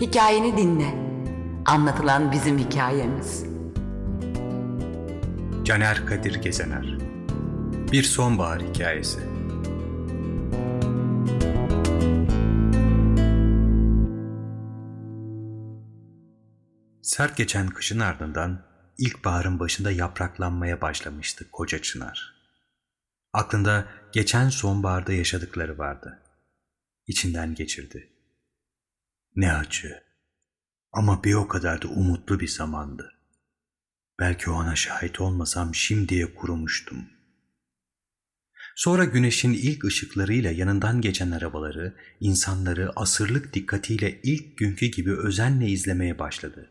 Hikayeni dinle. Anlatılan bizim hikayemiz. Caner Kadir Gezener Bir Sonbahar Hikayesi Sert geçen kışın ardından ilkbaharın başında yapraklanmaya başlamıştı koca çınar. Aklında geçen sonbaharda yaşadıkları vardı. İçinden geçirdi. Ne acı ama bir o kadar da umutlu bir zamandı. Belki o ana şahit olmasam şimdiye kurumuştum. Sonra güneşin ilk ışıklarıyla yanından geçen arabaları, insanları asırlık dikkatiyle ilk günkü gibi özenle izlemeye başladı.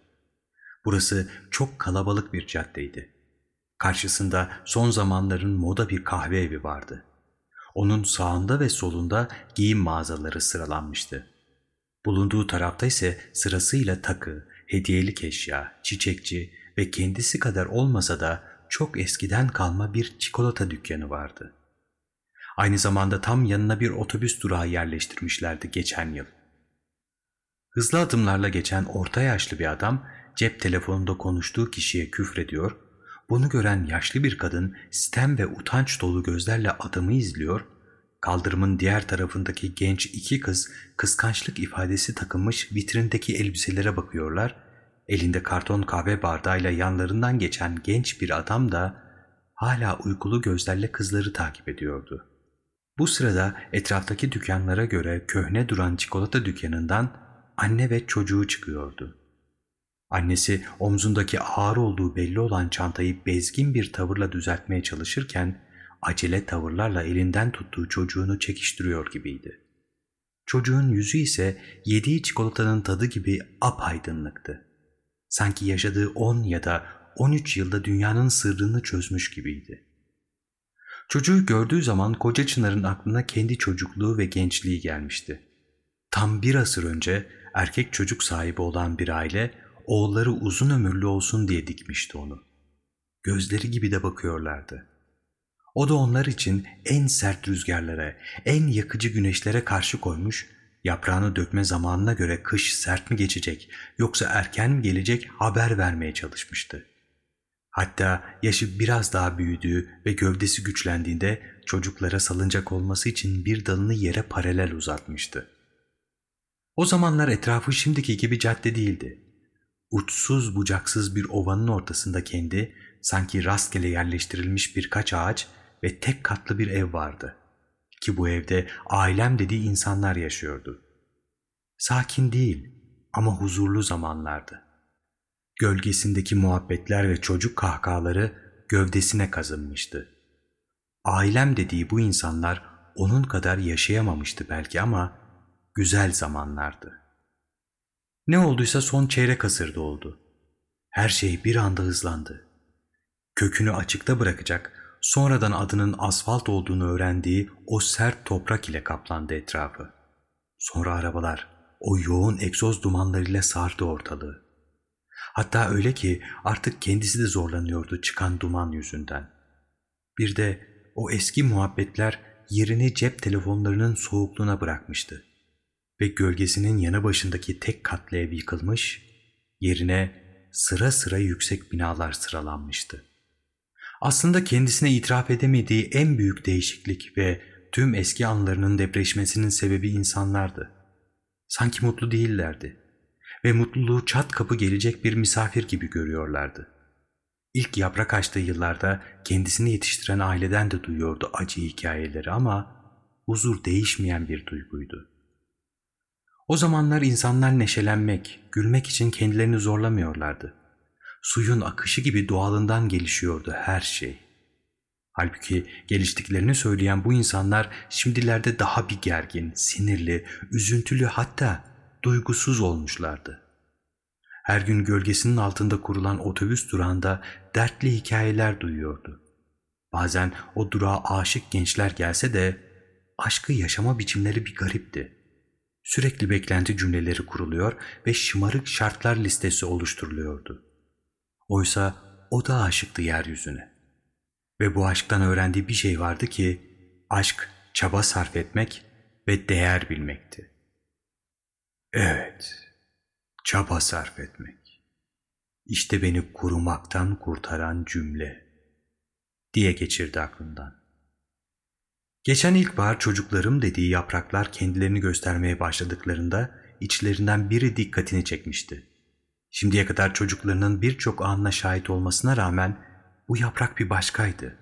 Burası çok kalabalık bir caddeydi. Karşısında son zamanların moda bir kahve evi vardı. Onun sağında ve solunda giyim mağazaları sıralanmıştı. Bulunduğu tarafta ise sırasıyla takı, hediyelik eşya, çiçekçi ve kendisi kadar olmasa da çok eskiden kalma bir çikolata dükkanı vardı. Aynı zamanda tam yanına bir otobüs durağı yerleştirmişlerdi geçen yıl. Hızlı adımlarla geçen orta yaşlı bir adam cep telefonunda konuştuğu kişiye küfrediyor, bunu gören yaşlı bir kadın sitem ve utanç dolu gözlerle adamı izliyor, kaldırımın diğer tarafındaki genç iki kız kıskançlık ifadesi takılmış vitrindeki elbiselere bakıyorlar, elinde karton kahve bardağıyla yanlarından geçen genç bir adam da hala uykulu gözlerle kızları takip ediyordu. Bu sırada etraftaki dükkanlara göre köhne duran çikolata dükkanından anne ve çocuğu çıkıyordu. Annesi omzundaki ağır olduğu belli olan çantayı bezgin bir tavırla düzeltmeye çalışırken acele tavırlarla elinden tuttuğu çocuğunu çekiştiriyor gibiydi. Çocuğun yüzü ise yediği çikolatanın tadı gibi apaydınlıktı. Sanki yaşadığı 10 ya da 13 yılda dünyanın sırrını çözmüş gibiydi. Çocuğu gördüğü zaman koca Çınar'ın aklına kendi çocukluğu ve gençliği gelmişti. Tam bir asır önce erkek çocuk sahibi olan bir aile oğulları uzun ömürlü olsun diye dikmişti onu. Gözleri gibi de bakıyorlardı. O da onlar için en sert rüzgarlara, en yakıcı güneşlere karşı koymuş, yaprağını dökme zamanına göre kış sert mi geçecek yoksa erken mi gelecek haber vermeye çalışmıştı. Hatta yaşı biraz daha büyüdüğü ve gövdesi güçlendiğinde çocuklara salıncak olması için bir dalını yere paralel uzatmıştı. O zamanlar etrafı şimdiki gibi cadde değildi uçsuz bucaksız bir ovanın ortasında kendi sanki rastgele yerleştirilmiş birkaç ağaç ve tek katlı bir ev vardı. Ki bu evde ailem dediği insanlar yaşıyordu. Sakin değil ama huzurlu zamanlardı. Gölgesindeki muhabbetler ve çocuk kahkahaları gövdesine kazınmıştı. Ailem dediği bu insanlar onun kadar yaşayamamıştı belki ama güzel zamanlardı.'' Ne olduysa son çeyrek asırda oldu. Her şey bir anda hızlandı. Kökünü açıkta bırakacak, sonradan adının asfalt olduğunu öğrendiği o sert toprak ile kaplandı etrafı. Sonra arabalar o yoğun egzoz dumanlarıyla sardı ortalığı. Hatta öyle ki artık kendisi de zorlanıyordu çıkan duman yüzünden. Bir de o eski muhabbetler yerini cep telefonlarının soğukluğuna bırakmıştı ve gölgesinin yanı başındaki tek katlı ev yıkılmış, yerine sıra sıra yüksek binalar sıralanmıştı. Aslında kendisine itiraf edemediği en büyük değişiklik ve tüm eski anlarının depreşmesinin sebebi insanlardı. Sanki mutlu değillerdi ve mutluluğu çat kapı gelecek bir misafir gibi görüyorlardı. İlk yaprak açtığı yıllarda kendisini yetiştiren aileden de duyuyordu acı hikayeleri ama huzur değişmeyen bir duyguydu. O zamanlar insanlar neşelenmek, gülmek için kendilerini zorlamıyorlardı. Suyun akışı gibi doğalından gelişiyordu her şey. Halbuki geliştiklerini söyleyen bu insanlar şimdilerde daha bir gergin, sinirli, üzüntülü hatta duygusuz olmuşlardı. Her gün gölgesinin altında kurulan otobüs durağında dertli hikayeler duyuyordu. Bazen o durağa aşık gençler gelse de aşkı yaşama biçimleri bir garipti. Sürekli beklenti cümleleri kuruluyor ve şımarık şartlar listesi oluşturuluyordu. Oysa o da aşıktı yeryüzüne. Ve bu aşktan öğrendiği bir şey vardı ki, aşk çaba sarf etmek ve değer bilmekti. Evet, Çaba sarf etmek. İşte beni kurumaktan kurtaran cümle diye geçirdi aklından. Geçen ilkbahar çocuklarım dediği yapraklar kendilerini göstermeye başladıklarında içlerinden biri dikkatini çekmişti. Şimdiye kadar çocuklarının birçok anına şahit olmasına rağmen bu yaprak bir başkaydı.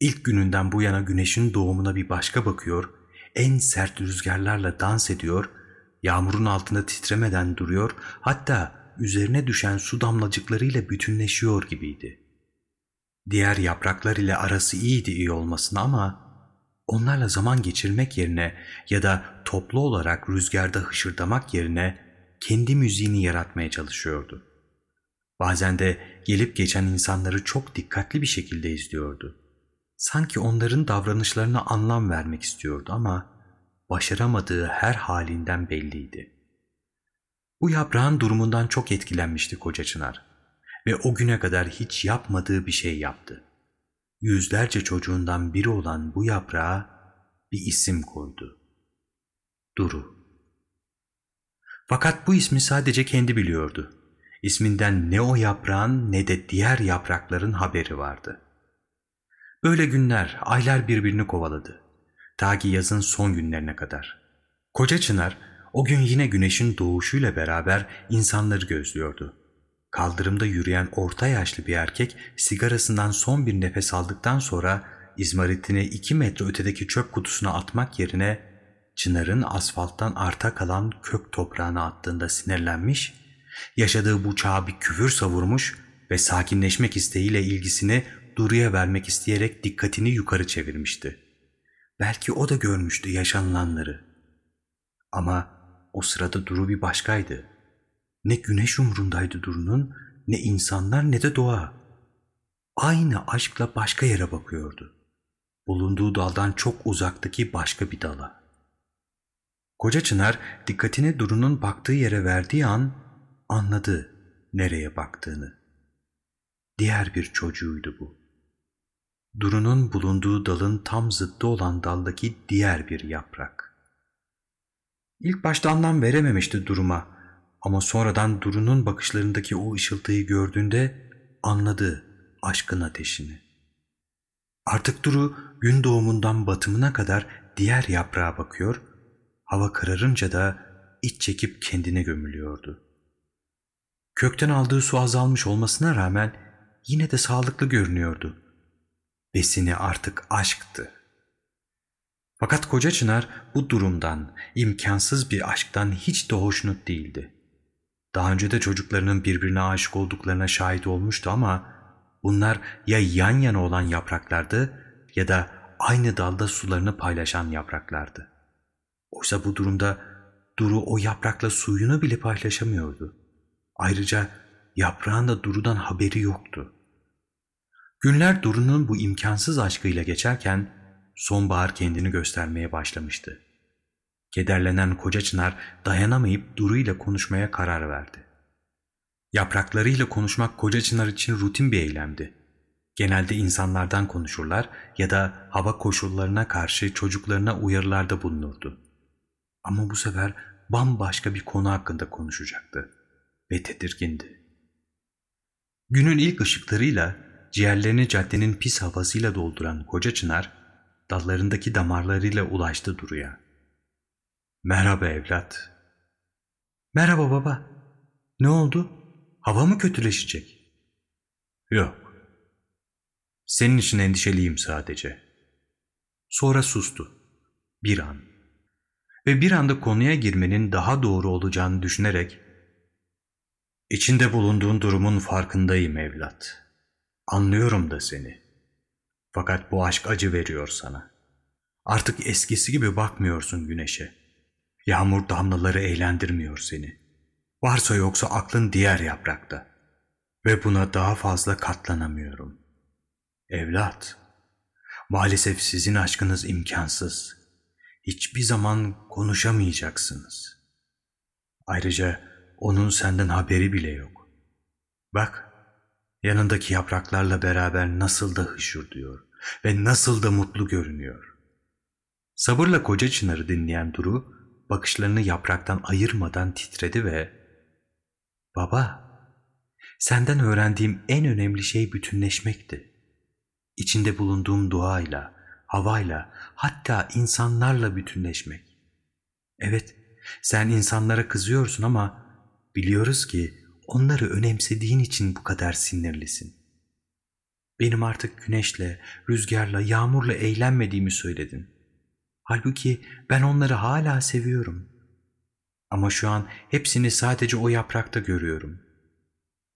İlk gününden bu yana güneşin doğumuna bir başka bakıyor, en sert rüzgarlarla dans ediyor, yağmurun altında titremeden duruyor, hatta üzerine düşen su damlacıklarıyla bütünleşiyor gibiydi. Diğer yapraklar ile arası iyiydi iyi olmasına ama onlarla zaman geçirmek yerine ya da toplu olarak rüzgarda hışırdamak yerine kendi müziğini yaratmaya çalışıyordu. Bazen de gelip geçen insanları çok dikkatli bir şekilde izliyordu. Sanki onların davranışlarına anlam vermek istiyordu ama başaramadığı her halinden belliydi. Bu yaprağın durumundan çok etkilenmişti koca Çınar ve o güne kadar hiç yapmadığı bir şey yaptı. Yüzlerce çocuğundan biri olan bu yaprağa bir isim koydu. Duru. Fakat bu ismi sadece kendi biliyordu. İsminden ne o yaprağın ne de diğer yaprakların haberi vardı. Böyle günler, aylar birbirini kovaladı. Ta ki yazın son günlerine kadar. Koca Çınar o gün yine güneşin doğuşuyla beraber insanları gözlüyordu. Kaldırımda yürüyen orta yaşlı bir erkek sigarasından son bir nefes aldıktan sonra izmaritini iki metre ötedeki çöp kutusuna atmak yerine Çınar'ın asfalttan arta kalan kök toprağına attığında sinirlenmiş, yaşadığı bu çağa bir küfür savurmuş ve sakinleşmek isteğiyle ilgisini Duru'ya vermek isteyerek dikkatini yukarı çevirmişti. Belki o da görmüştü yaşanılanları. Ama o sırada Duru bir başkaydı. Ne güneş umrundaydı Duru'nun, ne insanlar ne de doğa. Aynı aşkla başka yere bakıyordu. Bulunduğu daldan çok uzaktaki başka bir dala. Koca Çınar dikkatini Duru'nun baktığı yere verdiği an anladı nereye baktığını. Diğer bir çocuğuydu bu. Duru'nun bulunduğu dalın tam zıttı olan daldaki diğer bir yaprak. İlk başta anlam verememişti duruma ama sonradan Duru'nun bakışlarındaki o ışıltıyı gördüğünde anladı aşkın ateşini. Artık Duru gün doğumundan batımına kadar diğer yaprağa bakıyor, hava kararınca da iç çekip kendine gömülüyordu. Kökten aldığı su azalmış olmasına rağmen yine de sağlıklı görünüyordu. Besini artık aşktı. Fakat koca Çınar bu durumdan, imkansız bir aşktan hiç de hoşnut değildi. Daha önce de çocuklarının birbirine aşık olduklarına şahit olmuştu ama bunlar ya yan yana olan yapraklardı ya da aynı dalda sularını paylaşan yapraklardı. Oysa bu durumda Duru o yaprakla suyunu bile paylaşamıyordu. Ayrıca yaprağın da Duru'dan haberi yoktu. Günler Duru'nun bu imkansız aşkıyla geçerken sonbahar kendini göstermeye başlamıştı. Kederlenen koca çınar dayanamayıp Duru ile konuşmaya karar verdi. Yapraklarıyla konuşmak koca çınar için rutin bir eylemdi. Genelde insanlardan konuşurlar ya da hava koşullarına karşı çocuklarına uyarılarda bulunurdu. Ama bu sefer bambaşka bir konu hakkında konuşacaktı ve tedirgindi. Günün ilk ışıklarıyla ciğerlerini caddenin pis havasıyla dolduran koca çınar dallarındaki damarlarıyla ulaştı Duru'ya. Merhaba evlat. Merhaba baba. Ne oldu? Hava mı kötüleşecek? Yok. Senin için endişeliyim sadece. Sonra sustu. Bir an. Ve bir anda konuya girmenin daha doğru olacağını düşünerek İçinde bulunduğun durumun farkındayım evlat. Anlıyorum da seni. Fakat bu aşk acı veriyor sana. Artık eskisi gibi bakmıyorsun güneşe. Yağmur damlaları eğlendirmiyor seni. Varsa yoksa aklın diğer yaprakta. Ve buna daha fazla katlanamıyorum. Evlat, maalesef sizin aşkınız imkansız. Hiçbir zaman konuşamayacaksınız. Ayrıca onun senden haberi bile yok. Bak, yanındaki yapraklarla beraber nasıl da hışırdıyor ve nasıl da mutlu görünüyor. Sabırla koca çınarı dinleyen Duru, bakışlarını yapraktan ayırmadan titredi ve Baba, senden öğrendiğim en önemli şey bütünleşmekti. İçinde bulunduğum doğayla, havayla, hatta insanlarla bütünleşmek. Evet, sen insanlara kızıyorsun ama biliyoruz ki onları önemsediğin için bu kadar sinirlisin. Benim artık güneşle, rüzgarla, yağmurla eğlenmediğimi söyledin. Halbuki ben onları hala seviyorum. Ama şu an hepsini sadece o yaprakta görüyorum.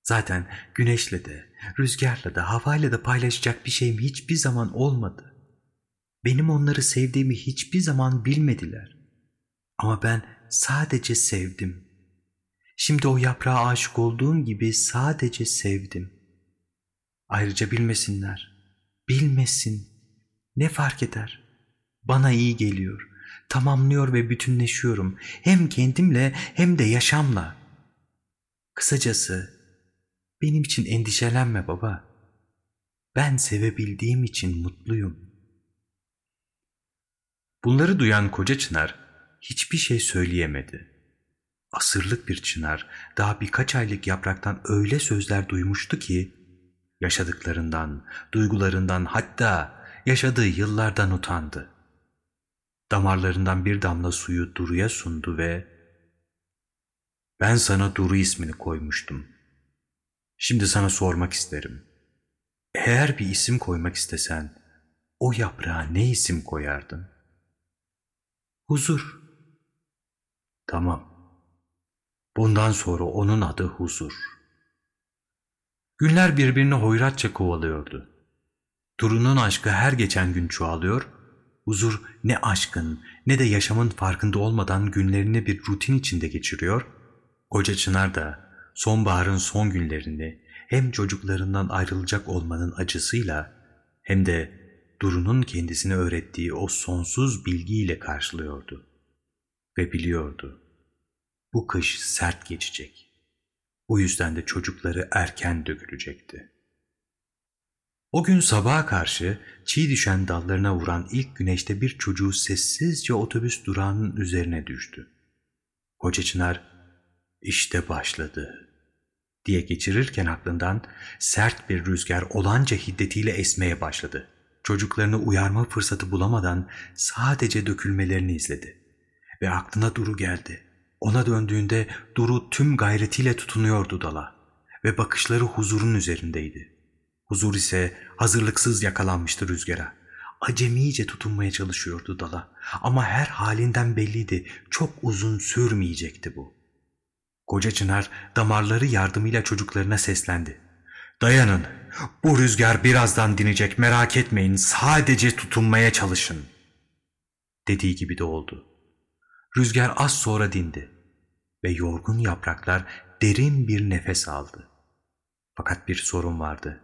Zaten güneşle de, rüzgarla da, havayla da paylaşacak bir şeyim hiçbir zaman olmadı. Benim onları sevdiğimi hiçbir zaman bilmediler. Ama ben sadece sevdim. Şimdi o yaprağa aşık olduğum gibi sadece sevdim. Ayrıca bilmesinler. Bilmesin. Ne fark eder? Bana iyi geliyor. Tamamlıyor ve bütünleşiyorum. Hem kendimle hem de yaşamla. Kısacası benim için endişelenme baba. Ben sevebildiğim için mutluyum. Bunları duyan koca çınar hiçbir şey söyleyemedi. Asırlık bir çınar daha birkaç aylık yapraktan öyle sözler duymuştu ki yaşadıklarından, duygularından hatta yaşadığı yıllardan utandı. Damarlarından bir damla suyu Duru'ya sundu ve ''Ben sana Duru ismini koymuştum. Şimdi sana sormak isterim. Eğer bir isim koymak istesen o yaprağa ne isim koyardın?'' ''Huzur.'' ''Tamam. Bundan sonra onun adı Huzur.'' Günler birbirini hoyratça kovalıyordu. Turun'un aşkı her geçen gün çoğalıyor, huzur ne aşkın ne de yaşamın farkında olmadan günlerini bir rutin içinde geçiriyor, koca Çınar da sonbaharın son günlerini hem çocuklarından ayrılacak olmanın acısıyla hem de Duru'nun kendisine öğrettiği o sonsuz bilgiyle karşılıyordu. Ve biliyordu, bu kış sert geçecek. Bu yüzden de çocukları erken dökülecekti. O gün sabaha karşı çiğ düşen dallarına vuran ilk güneşte bir çocuğu sessizce otobüs durağının üzerine düştü. Koca Çınar, işte başladı diye geçirirken aklından sert bir rüzgar olanca hiddetiyle esmeye başladı. Çocuklarını uyarma fırsatı bulamadan sadece dökülmelerini izledi. Ve aklına Duru geldi. Ona döndüğünde Duru tüm gayretiyle tutunuyordu dala ve bakışları huzurun üzerindeydi. Huzur ise hazırlıksız yakalanmıştı rüzgara. Acemice tutunmaya çalışıyordu dala ama her halinden belliydi çok uzun sürmeyecekti bu. Koca Çınar damarları yardımıyla çocuklarına seslendi. Dayanın, bu rüzgar birazdan dinecek merak etmeyin sadece tutunmaya çalışın. Dediği gibi de oldu. Rüzgar az sonra dindi ve yorgun yapraklar derin bir nefes aldı. Fakat bir sorun vardı.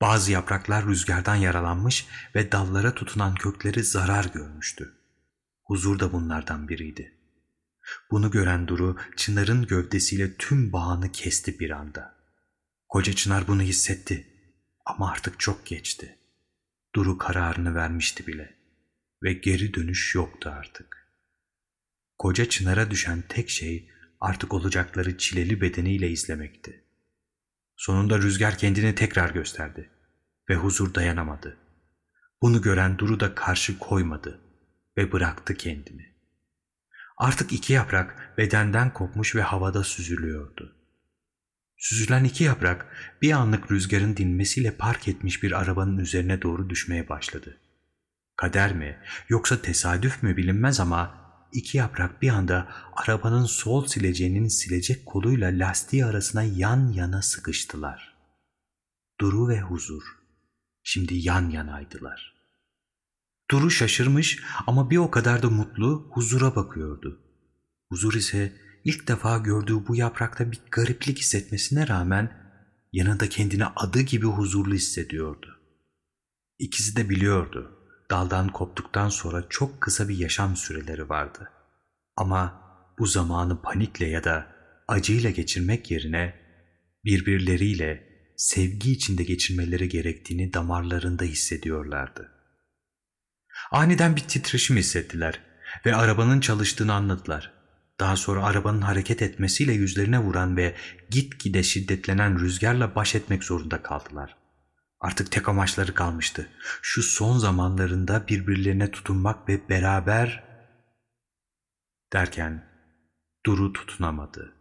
Bazı yapraklar rüzgardan yaralanmış ve dallara tutunan kökleri zarar görmüştü. Huzur da bunlardan biriydi. Bunu gören Duru çınarın gövdesiyle tüm bağını kesti bir anda. Koca çınar bunu hissetti ama artık çok geçti. Duru kararını vermişti bile ve geri dönüş yoktu artık. Koca çınara düşen tek şey artık olacakları çileli bedeniyle izlemekti. Sonunda rüzgar kendini tekrar gösterdi ve huzur dayanamadı. Bunu gören Duru da karşı koymadı ve bıraktı kendini. Artık iki yaprak bedenden kopmuş ve havada süzülüyordu. Süzülen iki yaprak bir anlık rüzgarın dinmesiyle park etmiş bir arabanın üzerine doğru düşmeye başladı. Kader mi yoksa tesadüf mü bilinmez ama iki yaprak bir anda arabanın sol sileceğinin silecek koluyla lastiği arasına yan yana sıkıştılar. Duru ve huzur şimdi yan yanaydılar. Duru şaşırmış ama bir o kadar da mutlu huzura bakıyordu. Huzur ise ilk defa gördüğü bu yaprakta bir gariplik hissetmesine rağmen yanında kendini adı gibi huzurlu hissediyordu. İkisi de biliyordu daldan koptuktan sonra çok kısa bir yaşam süreleri vardı. Ama bu zamanı panikle ya da acıyla geçirmek yerine birbirleriyle sevgi içinde geçirmeleri gerektiğini damarlarında hissediyorlardı. Aniden bir titreşim hissettiler ve arabanın çalıştığını anladılar. Daha sonra arabanın hareket etmesiyle yüzlerine vuran ve gitgide şiddetlenen rüzgarla baş etmek zorunda kaldılar. Artık tek amaçları kalmıştı. Şu son zamanlarında birbirlerine tutunmak ve beraber derken Duru tutunamadı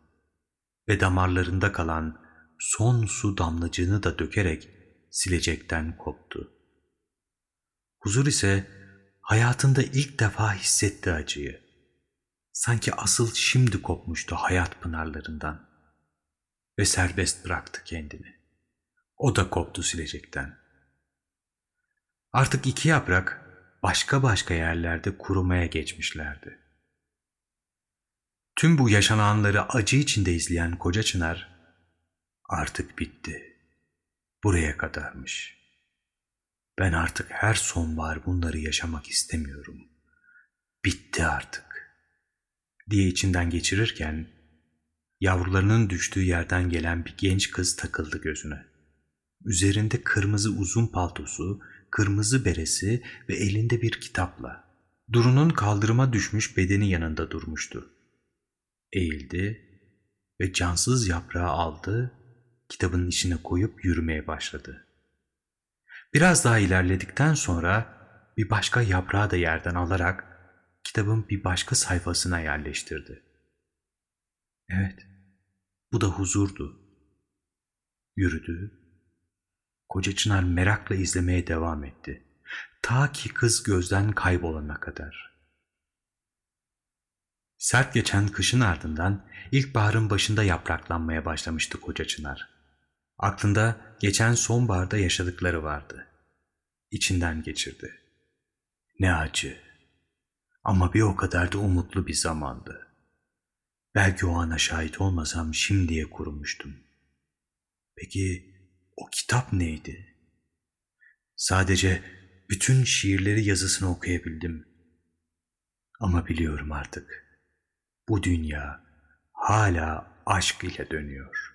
ve damarlarında kalan son su damlacığını da dökerek silecekten koptu. Huzur ise hayatında ilk defa hissetti acıyı. Sanki asıl şimdi kopmuştu hayat pınarlarından ve serbest bıraktı kendini. O da koptu silecekten. Artık iki yaprak başka başka yerlerde kurumaya geçmişlerdi. Tüm bu yaşananları acı içinde izleyen koca çınar artık bitti. Buraya kadarmış. Ben artık her sonbahar bunları yaşamak istemiyorum. Bitti artık. Diye içinden geçirirken yavrularının düştüğü yerden gelen bir genç kız takıldı gözüne. Üzerinde kırmızı uzun paltosu, kırmızı beresi ve elinde bir kitapla. Duru'nun kaldırıma düşmüş bedeni yanında durmuştu. Eğildi ve cansız yaprağı aldı, kitabın içine koyup yürümeye başladı. Biraz daha ilerledikten sonra bir başka yaprağı da yerden alarak kitabın bir başka sayfasına yerleştirdi. Evet, bu da huzurdu. Yürüdü. Koca Çınar merakla izlemeye devam etti. Ta ki kız gözden kaybolana kadar. Sert geçen kışın ardından ilkbaharın başında yapraklanmaya başlamıştı koca Çınar. Aklında geçen sonbaharda yaşadıkları vardı. İçinden geçirdi. Ne acı. Ama bir o kadar da umutlu bir zamandı. Belki o ana şahit olmasam şimdiye kurumuştum. Peki o kitap neydi? Sadece bütün şiirleri yazısını okuyabildim. Ama biliyorum artık. Bu dünya hala aşk ile dönüyor.''